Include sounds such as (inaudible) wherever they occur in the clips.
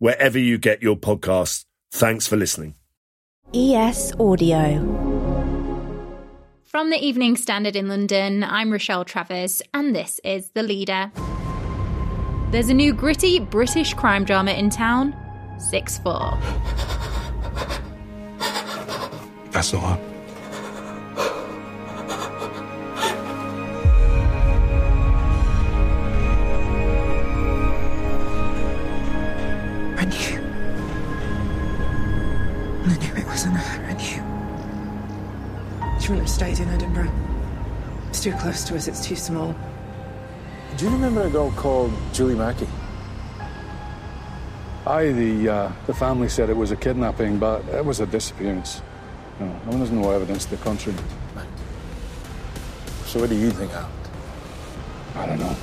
wherever you get your podcasts. Thanks for listening. ES Audio. From the Evening Standard in London, I'm Rochelle Travers, and this is The Leader. There's a new gritty British crime drama in town 6 4. That's not her. Knew. She wouldn't stayed in Edinburgh. It's too close to us. It's too small. Do you remember a girl called Julie Mackey? Aye, the, uh, the family said it was a kidnapping, but it was a disappearance. No, I mean, there's no evidence to the contrary. So what do you think happened? I don't know.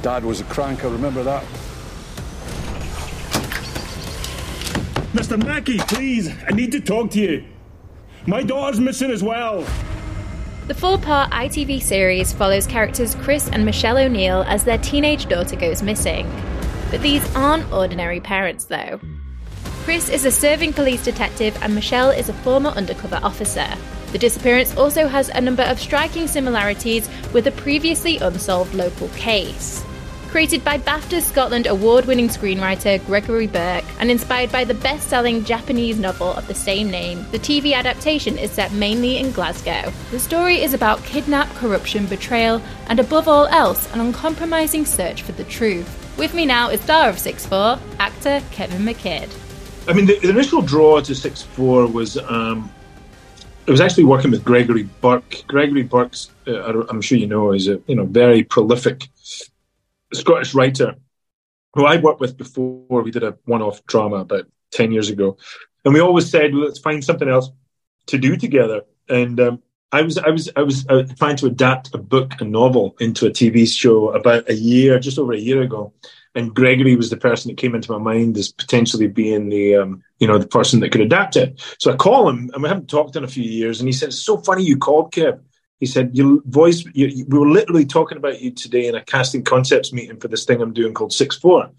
Dad was a crank, I remember that. Mr. Mackey, please, I need to talk to you. My daughter's missing as well. The four part ITV series follows characters Chris and Michelle O'Neill as their teenage daughter goes missing. But these aren't ordinary parents, though. Chris is a serving police detective, and Michelle is a former undercover officer. The disappearance also has a number of striking similarities with a previously unsolved local case. Created by BAFTA Scotland award winning screenwriter Gregory Burke and inspired by the best selling Japanese novel of the same name, the TV adaptation is set mainly in Glasgow. The story is about kidnap, corruption, betrayal, and above all else, an uncompromising search for the truth. With me now is star of 6 4, actor Kevin McKidd. I mean, the, the initial draw to 6 4 was. Um, it was actually working with Gregory Burke. Gregory Burke, uh, I'm sure you know, is a you know very prolific Scottish writer who I worked with before. We did a one-off drama about ten years ago, and we always said, "Let's find something else to do together." And um, I was I was I was uh, trying to adapt a book, a novel, into a TV show about a year, just over a year ago. And Gregory was the person that came into my mind as potentially being the um, you know the person that could adapt it. So I call him, and we haven't talked in a few years, and he said, "It's so funny you called, Kev." He said, "Your voice. You, we were literally talking about you today in a casting concepts meeting for this thing I'm doing called Six Four.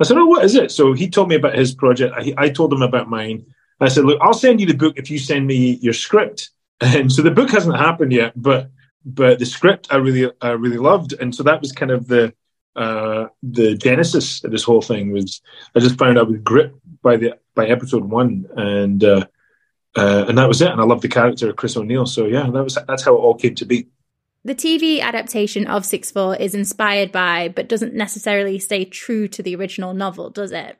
I said, "Oh, what is it?" So he told me about his project. I, I told him about mine. I said, "Look, I'll send you the book if you send me your script." And so the book hasn't happened yet, but but the script I really I really loved, and so that was kind of the uh, the genesis of this whole thing. Was I just found out was gripped by the by episode one, and uh, uh, and that was it. And I loved the character of Chris O'Neill. So yeah, that was that's how it all came to be. The TV adaptation of Six Four is inspired by, but doesn't necessarily stay true to the original novel, does it?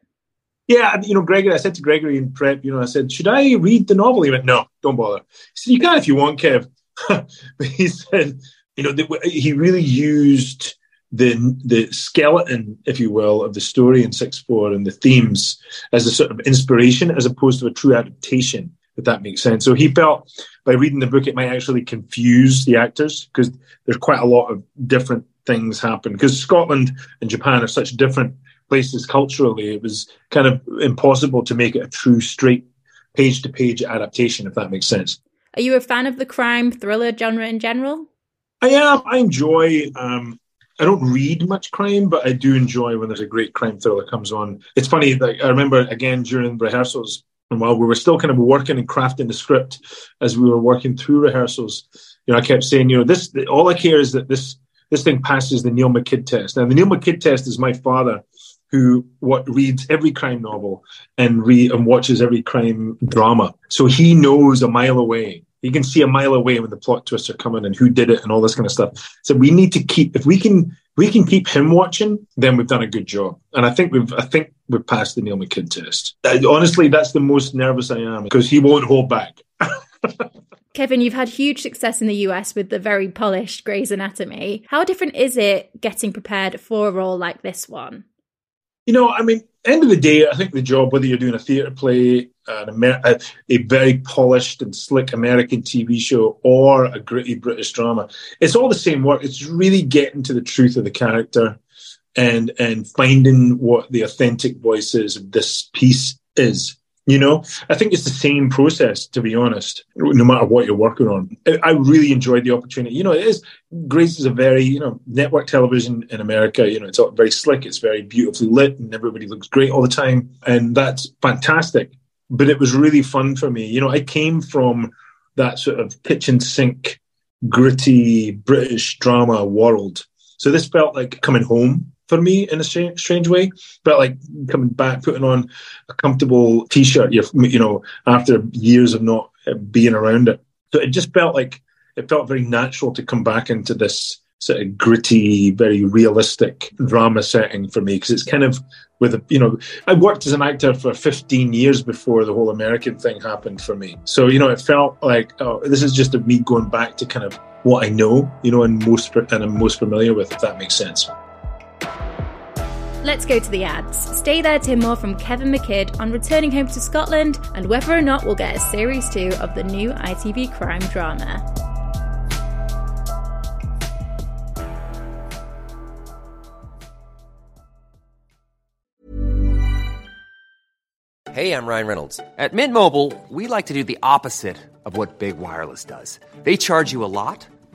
Yeah, you know, Gregory, I said to Gregory in prep, you know, I said, should I read the novel? He went, no, don't bother. He said, you can if you want, Kev. (laughs) but he said, you know, the, he really used the the skeleton, if you will, of the story in Six Four and the themes as a sort of inspiration as opposed to a true adaptation, if that makes sense. So he felt by reading the book, it might actually confuse the actors because there's quite a lot of different things happen. Because Scotland and Japan are such different places culturally, it was kind of impossible to make it a true straight page to page adaptation, if that makes sense. Are you a fan of the crime thriller genre in general? I am. I enjoy. Um, I don't read much crime, but I do enjoy when there's a great crime thriller comes on. It's funny. Like I remember again during rehearsals, and while we were still kind of working and crafting the script as we were working through rehearsals, you know, I kept saying, you know, this. All I care is that this this thing passes the Neil McKidd test. Now, the Neil McKidd test is my father who what reads every crime novel and read and watches every crime drama. So he knows a mile away. He can see a mile away when the plot twists are coming and who did it and all this kind of stuff. So we need to keep if we can we can keep him watching, then we've done a good job. And I think we've I think we've passed the Neil McKidd test. Honestly, that's the most nervous I am because he won't hold back. (laughs) Kevin, you've had huge success in the US with the very polished Grey's Anatomy. How different is it getting prepared for a role like this one? You know, I mean, end of the day, I think the job, whether you're doing a theatre play, an Amer- a, a, very polished and slick American TV show, or a gritty British drama, it's all the same work. It's really getting to the truth of the character and and finding what the authentic voices of this piece is. You know, I think it's the same process, to be honest, no matter what you're working on. I really enjoyed the opportunity. You know, it is, Grey's is a very, you know, network television in America, you know, it's all very slick, it's very beautifully lit, and everybody looks great all the time. And that's fantastic. But it was really fun for me. You know, I came from that sort of kitchen sink, gritty British drama world. So this felt like coming home for me in a strange, strange way. But like coming back, putting on a comfortable t-shirt, you you know, after years of not uh, being around it, so it just felt like it felt very natural to come back into this sort of gritty, very realistic drama setting for me because it's kind of with a, you know I worked as an actor for 15 years before the whole American thing happened for me. So you know it felt like oh this is just me going back to kind of what I know, you know, and most and I'm most familiar with, if that makes sense. Let's go to the ads. Stay there to hear more from Kevin McKidd on returning home to Scotland and whether or not we'll get a series two of the new ITV crime drama. Hey, I'm Ryan Reynolds. At Mint Mobile, we like to do the opposite of what Big Wireless does. They charge you a lot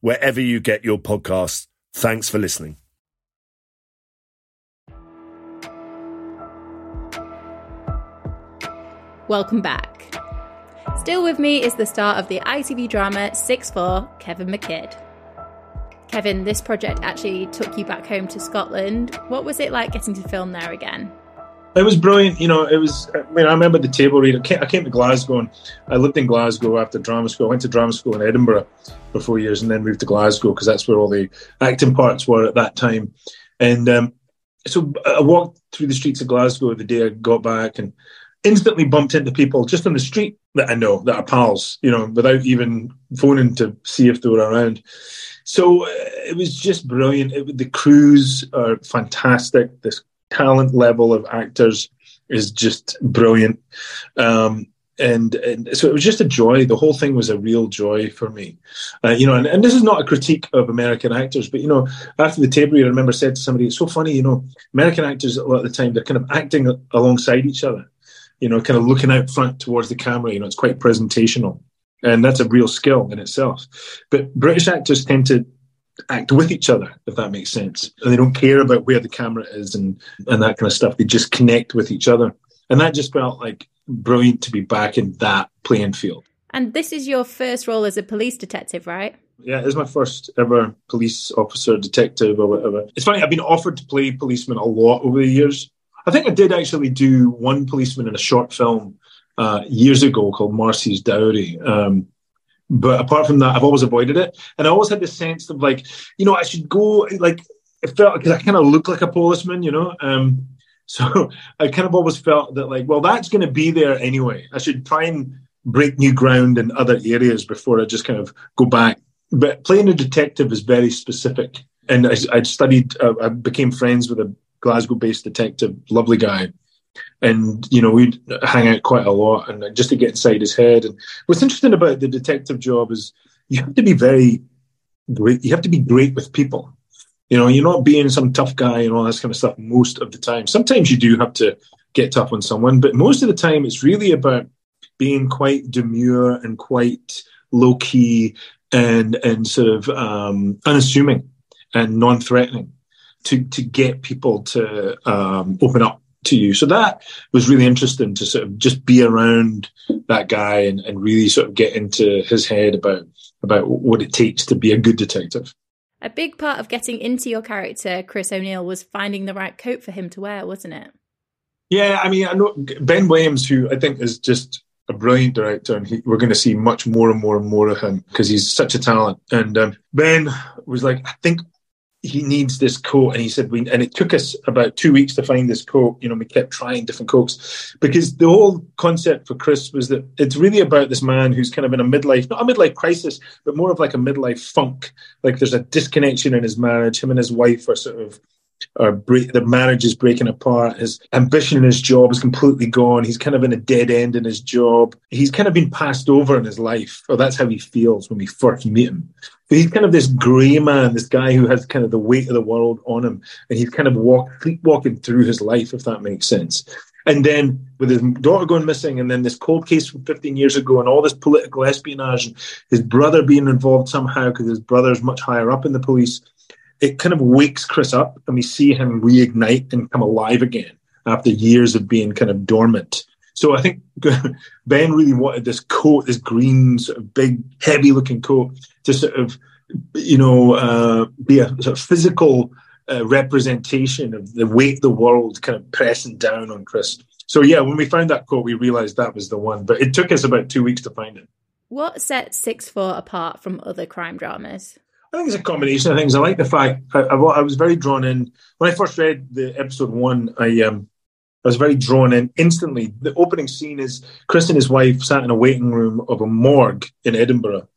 wherever you get your podcasts. Thanks for listening. Welcome back. Still with me is the star of the ITV drama 6 4, Kevin McKidd. Kevin, this project actually took you back home to Scotland. What was it like getting to film there again? It was brilliant. You know, it was. I mean, I remember the table read. I came, I came to Glasgow and I lived in Glasgow after drama school. I went to drama school in Edinburgh for four years and then moved to Glasgow because that's where all the acting parts were at that time. And um, so I walked through the streets of Glasgow the day I got back and instantly bumped into people just on the street that I know that are pals, you know, without even phoning to see if they were around. So uh, it was just brilliant. It, the crews are fantastic. This talent level of actors is just brilliant. Um, and, and so it was just a joy. The whole thing was a real joy for me, uh, you know. And, and this is not a critique of American actors, but you know, after the table, I remember said to somebody, "It's so funny, you know, American actors a lot of the time they're kind of acting alongside each other, you know, kind of looking out front towards the camera. You know, it's quite presentational, and that's a real skill in itself. But British actors tend to act with each other, if that makes sense. And they don't care about where the camera is and, and that kind of stuff. They just connect with each other. And that just felt like brilliant to be back in that playing field. And this is your first role as a police detective, right? Yeah, it's my first ever police officer, detective, or whatever. It's funny, I've been offered to play policeman a lot over the years. I think I did actually do one policeman in a short film uh, years ago called Marcie's Dowry. Um, but apart from that, I've always avoided it. And I always had this sense of like, you know, I should go, like, it felt because I kind of look like a policeman, you know. Um, (laughs) so I kind of always felt that, like, well, that's going to be there anyway. I should try and break new ground in other areas before I just kind of go back. But playing a detective is very specific. And I, I'd studied, uh, I became friends with a Glasgow based detective, lovely guy. And, you know, we'd hang out quite a lot and just to get inside his head. And what's interesting about the detective job is you have to be very great. You have to be great with people. You know, you're not being some tough guy and all that kind of stuff most of the time. Sometimes you do have to get tough on someone, but most of the time it's really about being quite demure and quite low key and and sort of um, unassuming and non-threatening to to get people to um, open up to you. So that was really interesting to sort of just be around that guy and, and really sort of get into his head about about what it takes to be a good detective. A big part of getting into your character, Chris O'Neill, was finding the right coat for him to wear, wasn't it? Yeah, I mean, I know Ben Williams, who I think is just a brilliant director, and he, we're going to see much more and more and more of him because he's such a talent. And um, Ben was like, I think he needs this coat, and he said, we, and it took us about two weeks to find this coat. You know, we kept trying different coats because the whole concept for Chris was that it's really about this man who's kind of in a midlife, not a midlife crisis, but more of like a midlife funk. Like there's a disconnection in his marriage. Him and his wife are sort of or break, the marriage is breaking apart. His ambition in his job is completely gone. He's kind of in a dead end in his job. He's kind of been passed over in his life, or that's how he feels when we first meet him. But he's kind of this grey man, this guy who has kind of the weight of the world on him, and he's kind of walk, walking through his life, if that makes sense. And then with his daughter going missing, and then this cold case from 15 years ago, and all this political espionage, and his brother being involved somehow because his brother's much higher up in the police it kind of wakes Chris up and we see him reignite and come alive again after years of being kind of dormant. So I think (laughs) Ben really wanted this coat, this green, sort of big, heavy looking coat to sort of, you know, uh, be a sort of physical uh, representation of the weight the world kind of pressing down on Chris. So yeah, when we found that coat, we realized that was the one, but it took us about two weeks to find it. What sets Six Four apart from other crime dramas? I think it's a combination of things. I like the fact I, I, I, was very drawn in when I first read the episode one. I um, I was very drawn in instantly. The opening scene is Chris and his wife sat in a waiting room of a morgue in Edinburgh,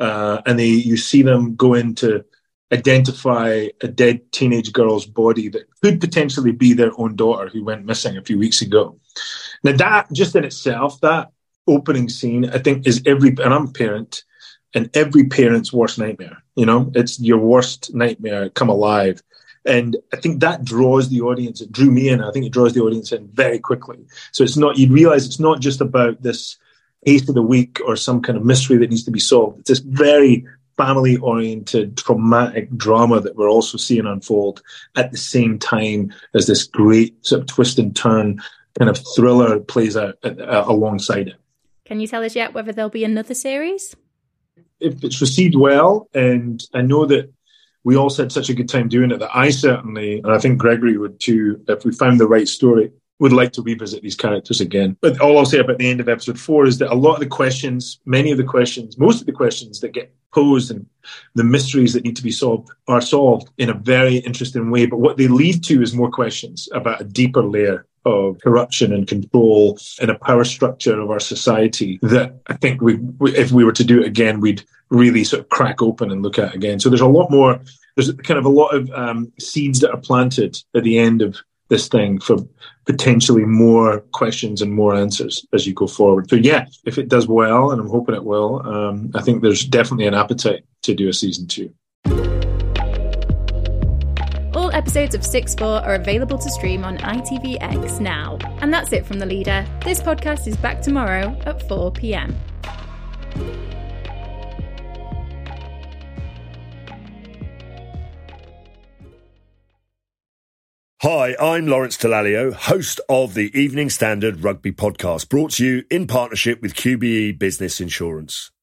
uh, and they you see them go in to identify a dead teenage girl's body that could potentially be their own daughter who went missing a few weeks ago. Now that just in itself, that opening scene, I think is every and I'm a parent and every parent's worst nightmare. You know, it's your worst nightmare come alive. And I think that draws the audience. It drew me in. I think it draws the audience in very quickly. So it's not, you realize it's not just about this case of the week or some kind of mystery that needs to be solved. It's this very family oriented, traumatic drama that we're also seeing unfold at the same time as this great sort of twist and turn kind of thriller plays out uh, alongside it. Can you tell us yet whether there'll be another series? If it's received well, and I know that we all had such a good time doing it that I certainly, and I think Gregory would too, if we found the right story, would like to revisit these characters again. But all I'll say about the end of episode four is that a lot of the questions, many of the questions, most of the questions that get posed and the mysteries that need to be solved are solved in a very interesting way. But what they lead to is more questions about a deeper layer of corruption and control and a power structure of our society that I think we, if we were to do it again, we'd really sort of crack open and look at again. So there's a lot more, there's kind of a lot of um, seeds that are planted at the end of this thing for potentially more questions and more answers as you go forward. So yeah, if it does well, and I'm hoping it will, um, I think there's definitely an appetite to do a season two. Episodes of 6 4 are available to stream on ITVX now. And that's it from The Leader. This podcast is back tomorrow at 4 pm. Hi, I'm Lawrence Dallaglio, host of the Evening Standard Rugby Podcast, brought to you in partnership with QBE Business Insurance.